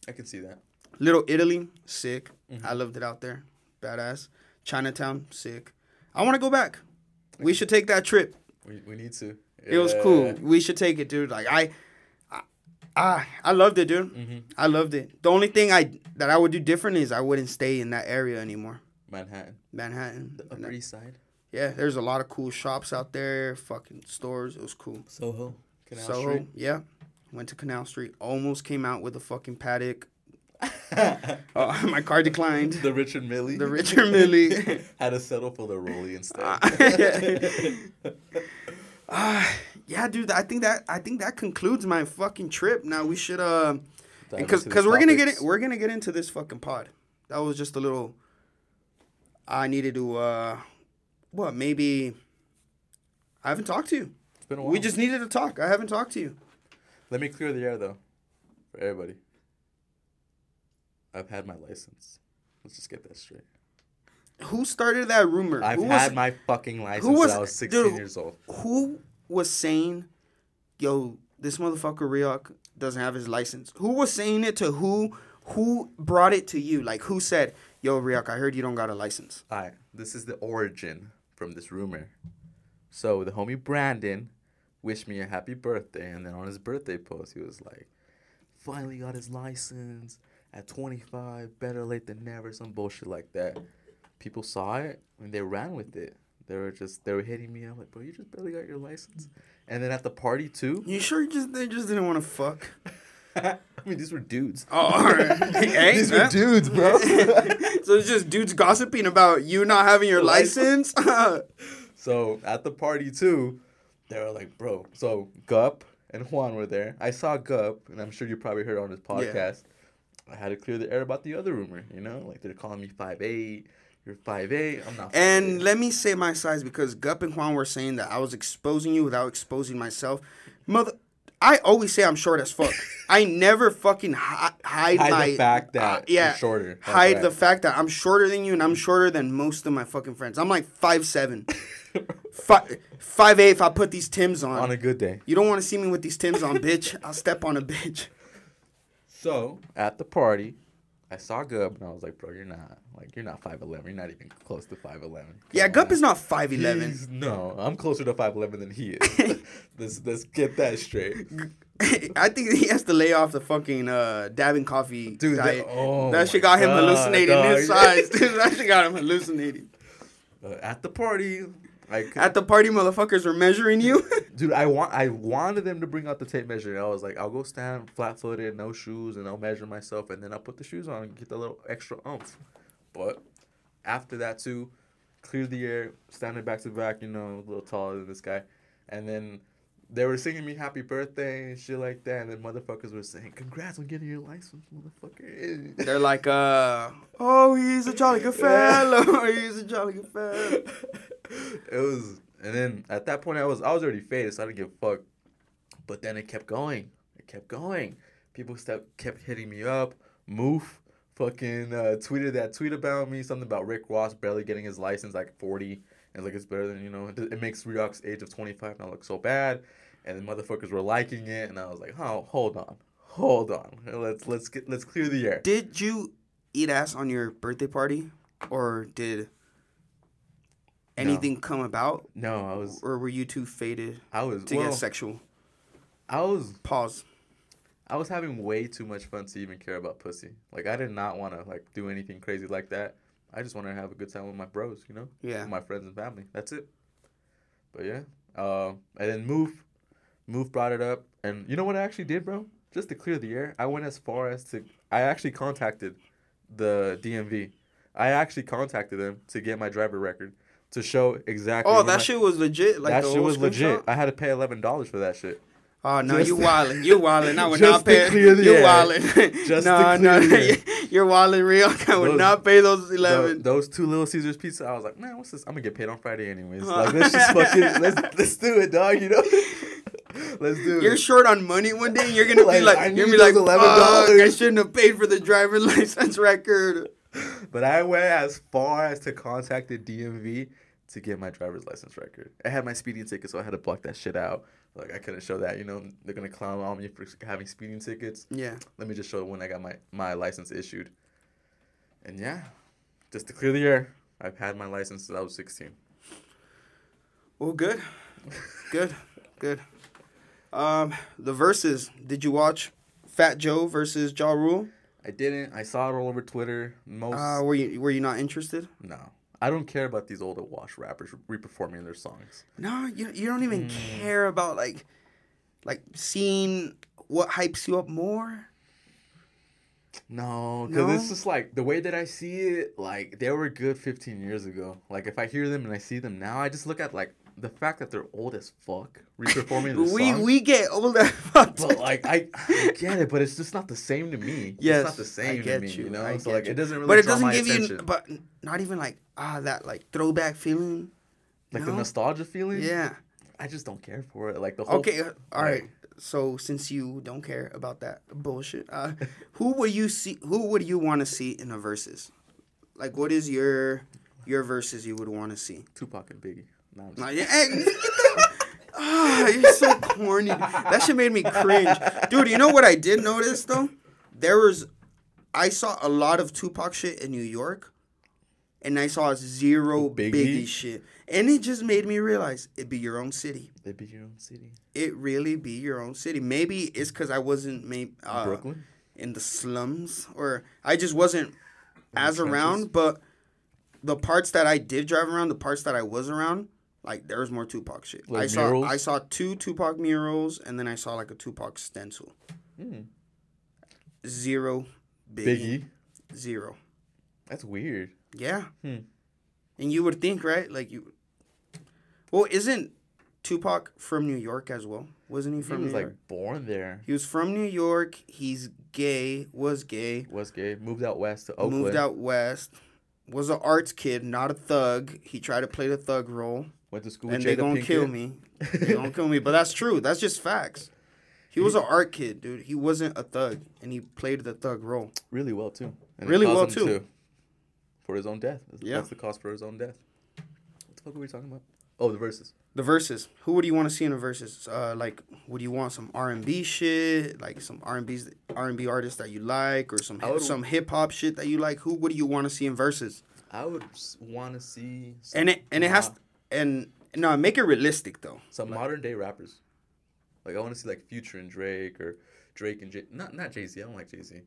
I can see that. Little Italy, sick. Mhm. I loved it out there. Badass. Chinatown, sick. I want to go back. We should take that trip. We, we need to. It was cool. We should take it, dude. Like I, I, I, I loved it, dude. Mm-hmm. I loved it. The only thing I that I would do different is I wouldn't stay in that area anymore. Manhattan. Manhattan. The Upper East Side. Yeah, there's a lot of cool shops out there. Fucking stores. It was cool. Soho. Canal Soho. Street. Yeah. Went to Canal Street. Almost came out with a fucking Patek. Oh, my car declined. the Richard Mille. The Richard Mille. Had to settle for the Rolly instead. Ah, yeah, dude. I think that I think that concludes my fucking trip. Now we should uh, because because we're gonna get it. We're gonna get into this fucking pod. That was just a little. I needed to uh, what maybe I haven't talked to you. It's been a while. We just needed to talk. I haven't talked to you. Let me clear the air though, for everybody. I've had my license. Let's just get that straight. Who started that rumor? I've who had was, my fucking license who was- since I was 16 dude, years old. who was saying, "Yo, this motherfucker Riok doesn't have his license"? Who was saying it to who? Who brought it to you? Like who said, "Yo, Riok, I heard you don't got a license." Alright, this is the origin from this rumor. So the homie Brandon wished me a happy birthday, and then on his birthday post, he was like, "Finally got his license at 25. Better late than never." Some bullshit like that. People saw it and they ran with it. They were just they were hitting me up like, "Bro, you just barely got your license." And then at the party too. You sure you just they just didn't want to fuck? I mean, these were dudes. Oh, all right. Hey, These were dudes, bro. so it's just dudes gossiping about you not having your license. So at the party too, they were like, bro. So Gup and Juan were there. I saw Gup, and I'm sure you probably heard on his podcast. I had to clear the air about the other rumor. You know, like they're calling me five eight. You're five eight. I'm not. 5'8". and let me say my size because Gup and Juan were saying that I was exposing you without exposing myself. Mother, I always say I'm short as fuck. I never fucking hi- hide, hide my the fact that uh, yeah shorter. That's hide right. the fact that I'm shorter than you and I'm shorter than most of my fucking friends. I'm like five seven, five five eight. If I put these Tims on, on a good day. you don't want to see me with these Tims on, bitch. I'll step on a bitch. So at the party, I saw Gup, and I was like, bro, you're not like you're not five eleven. You're not even close to five eleven. Yeah, Gup is not five eleven. No, I'm closer to five eleven than he is. let's let's get that straight. I think he has to lay off the fucking uh, dabbing coffee Dude, that- oh that shit got him God, hallucinating his dog. size. Dude, that shit got him hallucinating. Uh, at the party, I At the party, motherfuckers were measuring you. dude, I want I wanted them to bring out the tape measure. I was like, I'll go stand flat footed, no shoes, and I'll measure myself, and then I'll put the shoes on and get the little extra oomph. But after that too, clear the air, standing back to back, you know, a little taller than this guy, and then. They were singing me happy birthday and shit like that, and then motherfuckers were saying, "Congrats on getting your license, motherfucker." They're like, uh, oh, he's a jolly good fellow. he's a jolly good fellow. it was, and then at that point, I was I was already faded, so I didn't give a fuck. But then it kept going. It kept going. People stepped, kept hitting me up. Moof fucking uh, tweeted that tweet about me, something about Rick Ross barely getting his license, like 40. And like, it's better than, you know, it, makes Redox age of 25 not look so bad. And the motherfuckers were liking it. And I was like, oh, hold on. Hold on. Let's let's get let's clear the air. Did you eat ass on your birthday party? Or did anything come about? No, I was Or were you too faded I was to well, get sexual? I was Pause. I was having way too much fun to even care about pussy. Like I did not want to like do anything crazy like that. I just wanted to have a good time with my bros, you know, Yeah. my friends and family. That's it. But yeah, uh, and then move, move brought it up, and you know what I actually did, bro? Just to clear the air, I went as far as to I actually contacted the DMV. I actually contacted them to get my driver record to show exactly. Oh, that my- shit was legit. Like that the shit was legit. screenshot? I had to pay eleven dollars for that shit. Oh no, Just- you wildin', you wildin'. I would Just not to pay. clear the you air. wildin'. Just no, to no, the air. you're wildin' real. I would Those- not pay those Tho- eleven. those two Little Caesars pizza, I was like, man, what's this? I'm gonna get paid on Friday anyways. Like, let's just fucking let's let's do it, dog. You know, let's do it. You're short on money one day, and you're gonna be Like, like, I you're gonna be like, $11. $11. I shouldn't have paid for the driver license record. But I went as far as to contact the DMV to get my driver's license record. I had my speeding ticket, so I had to block that shit out. Like I couldn't show that. You know, they're gonna clown on me for having speeding tickets. Yeah. Let me just show when I got my my license issued. And yeah, just to clear the air, I've had my license since I was 16. Well, good, good, good. Um, the verses. Did you watch Fat Joe versus Ja Rule? I didn't. I saw it all over Twitter. Most Uh, were you were you not interested? no, I don't care about these old wash rappers reperforming their songs. No, you you don't even Hmm. care about like like seeing what hypes you up more. No, because No? it's just like the way that I see it. Like they were good 15 years ago. Like if I hear them and I see them now, I just look at like the fact that they're old as fuck reperforming the We songs. we get older. but but like I, I get it, but it's just not the same to me. Yes, it's not the same I get to me. you. You, know, I so like you. it doesn't really. but it doesn't give attention. you, but not even like ah that like throwback feeling. like the nostalgia feeling. Yeah, I just don't care for it. Like the whole. Okay, uh, all right. like- So since you don't care about that bullshit, uh, who would you see? Who would you want to see in a versus? Like, what is your your verses you would want to see? Tupac and Biggie. No, I'm just- Like, hey, ah, you're so corny. That shit made me cringe, dude. You know what I did notice though? There was, I saw a lot of Tupac shit in New York, and I saw zero Biggie? Biggie, shit, and it just made me realize it'd be your own city. They be your own city. It really be your own city. Maybe it's because I wasn't maybe uh, Brooklyn. in the slums, or I just wasn't as around. But the parts that I did drive around, the parts that I was around, like there was more Tupac shit. Like I saw murals? I saw two Tupac murals, and then I saw like a Tupac stencil. Hmm. Zero Biggie. Biggie. Zero. That's weird. Yeah. Hmm. And you would think, right? Like you. Well, isn't Tupac from New York as well? Wasn't he He from was New like York? born there. He was from New York. He's gay. Was gay. Was gay. Moved out west to Oakland. Moved out west. Was an arts kid, not a thug. He tried to play the thug role, Went to school and with they Jada gonna Pinkett. kill me. They gonna kill me. But that's true. That's just facts. He was an art kid, dude. He wasn't a thug, and he played the thug role. really well too. And Really well, too. to- for his own death. That's- Yeah. That's the cost for his own death. What the fuck were we talking about? Oh, the verses. The verses. Who would you want to see in the verses? Uh, like, would you want some R and B shit, like some R and B R and B artists that you like, or some would- some hip hop shit that you like? Who would you want to see in verses? I would want to see some, And it and it has and no, make it realistic though. some modern day rappers. Like I want to see like Future and Drake or Drake and J not not Jay Z. I don't like Jay Z.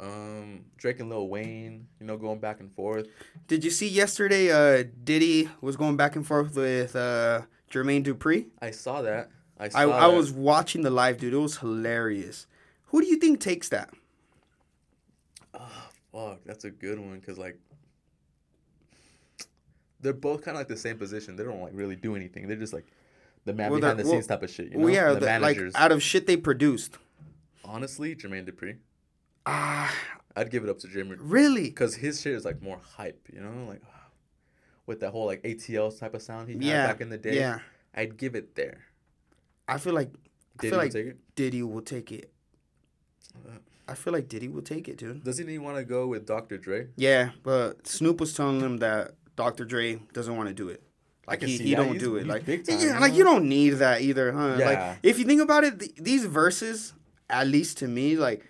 Um, Drake and Lil Wayne. You know, going back and forth. Did you see yesterday? Uh, Diddy was going back and forth with uh, Jermaine Dupri. I saw that. I saw I, I was watching the live, dude. It was hilarious. Who do you think takes that? Oh, fuck, that's a good one because like they're both kind of like the same position. They don't like really do anything. They're just like the man Well, behind the scenes type of shit. You know, well, yeah, the, the- like out of shit they produced. Honestly, Jermaine Dupri. Ah, I'd give it up to Jermaine really? because his shit is like more hype. You know, like with that whole like ATL type of sound he had back in the day. yeah. I'd give it there. I feel like I feel like take? Diddy will take it. I feel like Diddy will take it, dude. Doesn't he want to go with Dr. Dre? Yeah, but Snoop was telling him that Dr. Dre doesn't want to do it. Like he, he don't He's- do it. Like time, yeah, you like you don't need that either, huh? Yeah. Like if you think about it, th- these verses, at least to me, like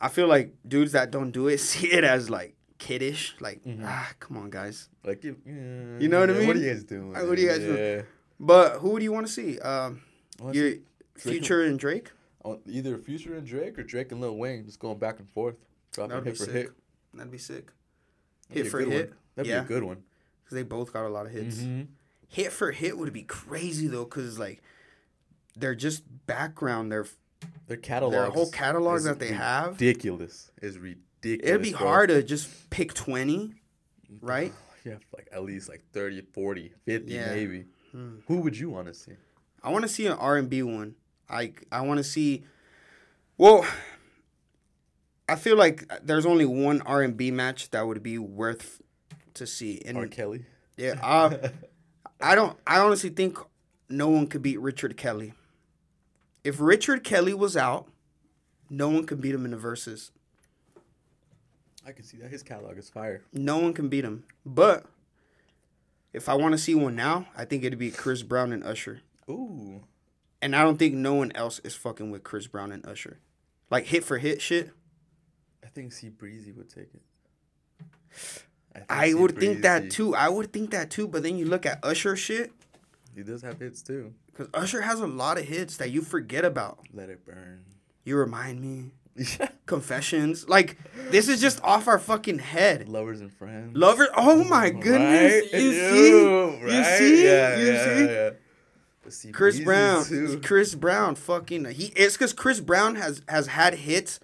I feel like dudes that don't do it see it as like kiddish. Like Mm-hmm. ah, come on, guys. Like you, yeah, You know what I yeah, What are mean? you guys doing? Like, what are you guys doing? But who do you want to see? Um, your see Future and Drake. on either Future and Drake or Drake and Lil Wayne, just going back and forth, dropping That'd be hit for sick. hit. That'd be sick. That'd Hit for good one. hit. That'd be a good one. Because they both got a lot of hits. Mhm. Hit for hit would be crazy though, because like they're just background. They're Their catalog, their whole catalog that they have. ridiculous. Is ridiculous. It'd be bro. hard to just pick twenty, right? Yeah, like at least like 30, 40, 50 Yeah. maybe. Hmm. Who would you want to see? I want to see an R and B one. I I want to see. Well, I feel like there's only one R and B match that would be worth to see, and R. Kelly. yeah, uh, I don't. I honestly think no one could beat Richard Kelly. If Richard Kelly was out, no one could beat him in the verses. I can see that his catalog is fire. No one can beat him. But if I want to see one now, I think it'd be Chris Brown and Usher. Ooh, And I don't think no one else is fucking with Chris Brown and Usher. Like hit for hit shit. I think C Breezy would take it. I would think that too. I would think that too. But then you look at Usher shit, He does have hits too. because Usher has a lot of hits that you forget about. Let it burn. You remind me. Confessions. Like, this is just off our fucking head. Lovers and friends. Lover. Oh my goodness. Right? You see? You see? Yeah, You yeah, see? yeah. Chris Brown. too. Chris Brown fucking he it's cause Chris Brown has has had hits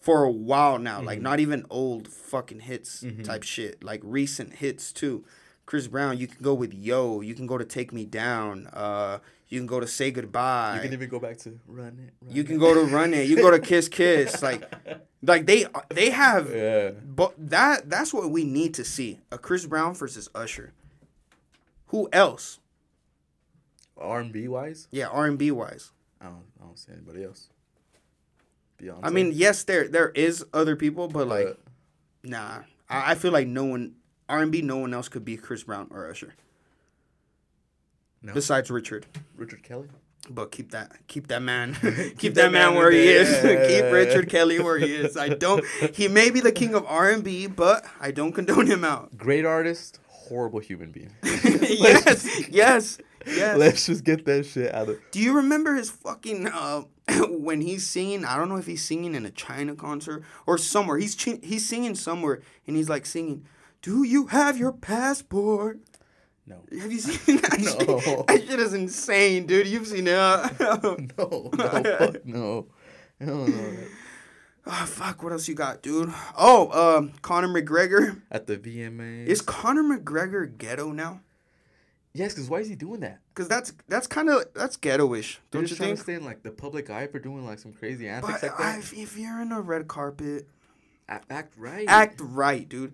for a while now. Mm-hmm. Like not even old fucking hits type shit. Like recent hits too. Chris Brown, you can go with Yo, you can go to Take Me Down, uh, you can go to Say Goodbye. You can even go back to run it. Run You it. can go to Run It. You go to Kiss Kiss. Like like they they have Yeah. but that that's what we need to see. A Chris Brown versus Usher. Who else? R and B wise, Yeah, R and B wise. I don't I don't see anybody else. Beyonce. I mean, yes, there there is other people, but like, but nah. I, I feel like no one R and B, no one else could be Chris Brown or Usher no. besides Richard. Richard Kelly. But keep that keep that man keep, Keep that, that man man where he is. keep Richard Kelly where he is. I don't. He may be the king of R and B, but I don't condone him out. Great artist, horrible human being. yes, yes, yes. Let's just get that shit out of. Do you remember his fucking uh, when he's singing? I don't know if he's singing in a China concert or somewhere. He's chi- he's singing somewhere, and he's like singing, "Do you have your passport?" No. Have you seen that? No. Shit? That shit is insane, dude. You've seen it. No, no, fuck no. Hell no. oh fuck! What else you got, dude? Oh, um, Conor McGregor. At the VMA. Is Conor McGregor ghetto now? Yes, because why is he doing that? Cause that's that's kind of that's ghetto-ish, They're don't you just trying think? to stay in like the public eye for doing like some crazy antics But like I, that. if, if you're in a red carpet, act right. act right, dude.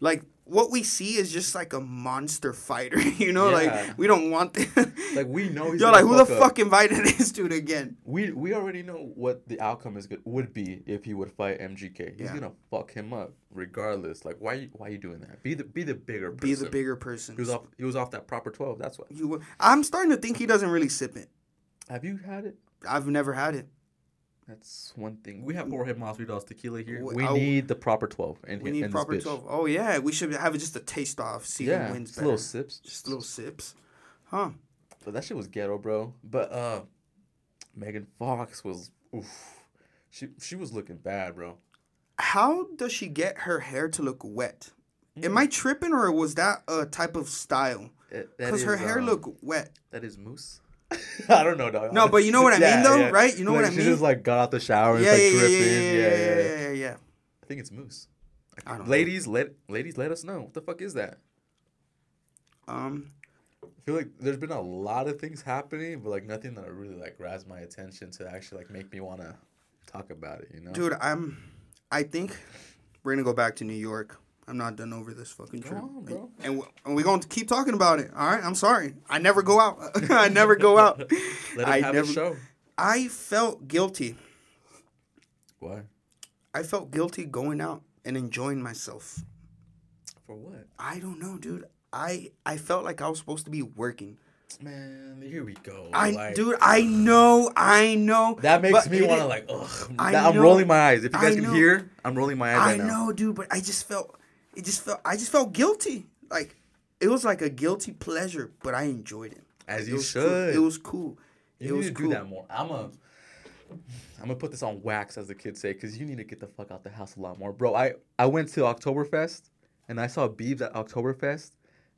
Like what we see is just like a monster fighter, you know. Yeah. Like we don't want that. Like we know he's Yo, like who the fuck up. fuck invited this dude again? We we already know what the outcome is good would be if he would fight MGK. He's Yeah. gonna fuck him up regardless. Like why why you doing that? Be the be the bigger person. Be the bigger person. He was off he was off that proper twelve. That's why. You I'm starting to think he doesn't really sip it. Have you had it? I've never had it. That's one thing. We have Jorge Masvidal's tequila here. We I- need the proper twelve. In, We need this proper twelve. Oh yeah, we should have just a taste off. See Yeah, who wins just little sips. Just little sips, huh? But that shit was ghetto, bro. But uh, Megan Fox was oof. She she was looking bad, bro. How does she get her hair to look wet? Mm. Am I tripping or was that a type of style? It- Because her hair um, look wet. That is mousse. I don't know, dog. No, but you know what I mean, though, right? You know what Like, I She mean? just like got out the shower and Yeah, it's yeah, like yeah, dripping. yeah, yeah, yeah, yeah, yeah, yeah. I think it's mousse. I don't know. Ladies, let ladies let us know. What the fuck is that? Um, I feel like there's been a lot of things happening, but like nothing that really like grabs my attention to actually like make me want to talk about it. You know, dude, I'm. I think we're gonna go back to New York. I'm not done over this fucking trip, on, and we- and we're gonna keep talking about it. All right, I'm sorry. I never go out. I never go out. let I have never- a show. I felt guilty. Why? I felt guilty going out and enjoying myself. For what? I don't know, dude. I I felt like I was supposed to be working. Man, here we go. I, like, dude, I know, I know. That makes me want to like, ugh. I know. rolling my eyes. If you guys can hear, I'm rolling my eyes I right now. know, dude, but I just felt it just felt I just felt guilty. Like it was like a guilty pleasure, but I enjoyed it. As It you cool. should. It was cool. You it need was to cool. do that more. I'm a. I'm gonna put this on wax, as the kids say, because you need to get the fuck out the house a lot more, bro. I I went to Oktoberfest, and I saw Beebs at Oktoberfest,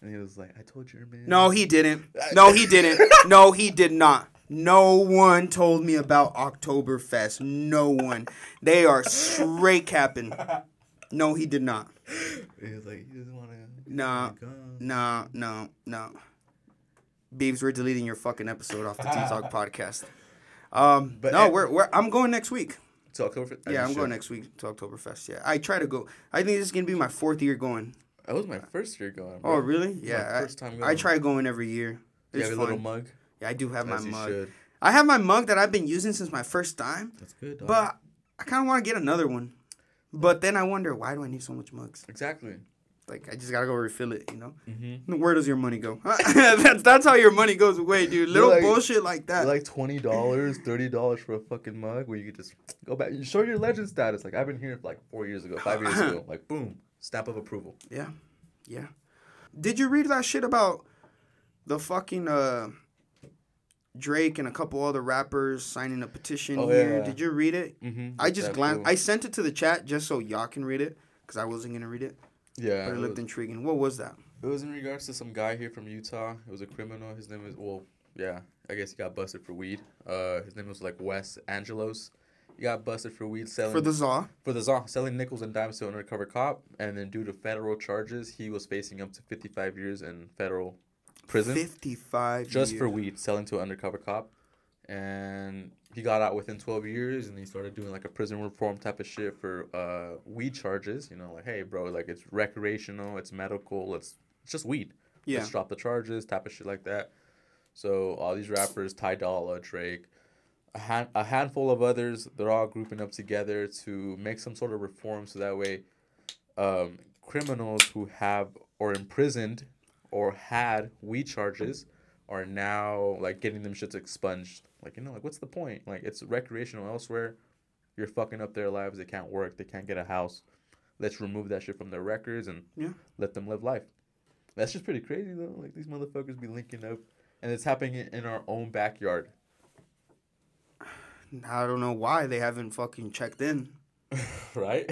and he was like, "I told you, man." No, he didn't. No, he didn't. No, he did not. No one told me about Oktoberfest. No one. They are straight capping. No, he did not. He was like, "He doesn't want to." Nah, no, no, no. Beebs, we're deleting your fucking episode off the Tea Talk podcast. Um, But no, we're, we're I'm going next week. To Oktoberfest. Yeah, I'm going next week to Oktoberfest. Yeah, I try to go. I think this is gonna be my fourth year going. That was my first year going. Oh, really? Yeah, my I- first time going. I, try going every year. You It's have a fun. little mug. Yeah, I do have my As you mug. should. I have my mug that I've been using since my first time, That's good. Dog. but I kind of want to get another one. But then I wonder why do I need so much mugs? exactly. Like I just gotta go refill it, you know. Mm-hmm. Where does your money go? that's that's how your money goes away, dude. Little like- bullshit like that. like twenty dollars, thirty dollars for a fucking mug where you could just go back. You show your legend status. Like I've been here like four years ago, five years ago. Like boom, stamp of approval. Yeah, yeah. Did you read that shit about the fucking uh Drake and a couple other rappers signing a petition Oh, here? yeah. Did you read it? Mm-hmm. I just glanced. I sent it to the chat just so y'all can read it because I wasn't gonna read it, yeah. but it It looked was, intriguing. What was that? it was in regards to some guy here from Utah. It was a criminal. His name is well, yeah. I guess he got busted for weed. Uh, his name was like Wes Angelos. He got busted for weed selling For the Zaw. for the Zaw, selling nickels and dimes to an undercover cop, and then due to federal charges, he was facing up to 55 years in federal prison. Fifty-five. just for weed, selling to an undercover cop. And he got out within 12 years and he started doing like a prison reform type of shit for uh, weed charges. You know, like, hey, bro, like it's recreational, it's medical, it's, it's just weed. Yeah. Let's drop the charges, type of shit like that. So all these rappers, Ty Dolla, Drake, a, hand, a handful of others, they're all grouping up together to make some sort of reform so that way um, criminals who have or imprisoned or had weed charges are now like getting them shits expunged. Like you know, like what's the point? Like it's recreational elsewhere. You're fucking up their lives. They can't work. They can't get a house. Let's remove that shit from their records and Yeah. let them live life. That's just pretty crazy though. Like these motherfuckers be linking up, and it's happening in- in our own backyard. I don't know why they haven't fucking checked in. right?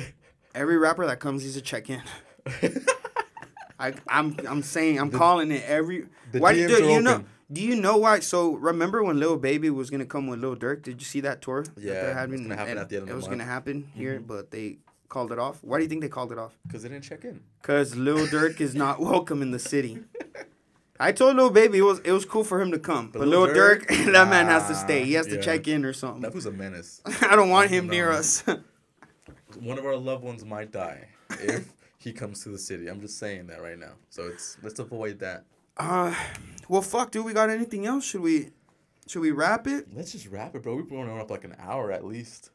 Every rapper that comes needs to check in. I, I'm I'm saying I'm calling it every. the why do you know? open. Do you know why? So remember when Lil Baby was gonna come with Lil Durk? Did you see that tour? Yeah, it's having? gonna happen at the end of It was month. gonna happen here, Mhm. but they called it off. Why do you think they called it off? Because they didn't check in. Cause Lil Durk is not welcome in the city. I told Lil Baby it was it was cool for him to come, but, But Lil Lil Durk, Durk? that man has to stay. He has to check in or something. That was a menace. I don't want him No. near us. One of our loved ones might die if he comes to the city. I'm just saying that right now. So it's let's avoid that. uh, well, fuck, dude. We got anything else? Should we, should we wrap it? Let's just wrap it, bro. We've been on up like an hour at least.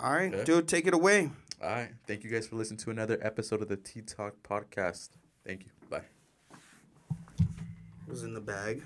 All right, Okay. dude. Take it away. All right. Thank you guys for listening to another episode of the Tea Talk podcast. Thank you. Bye. It was in the bag.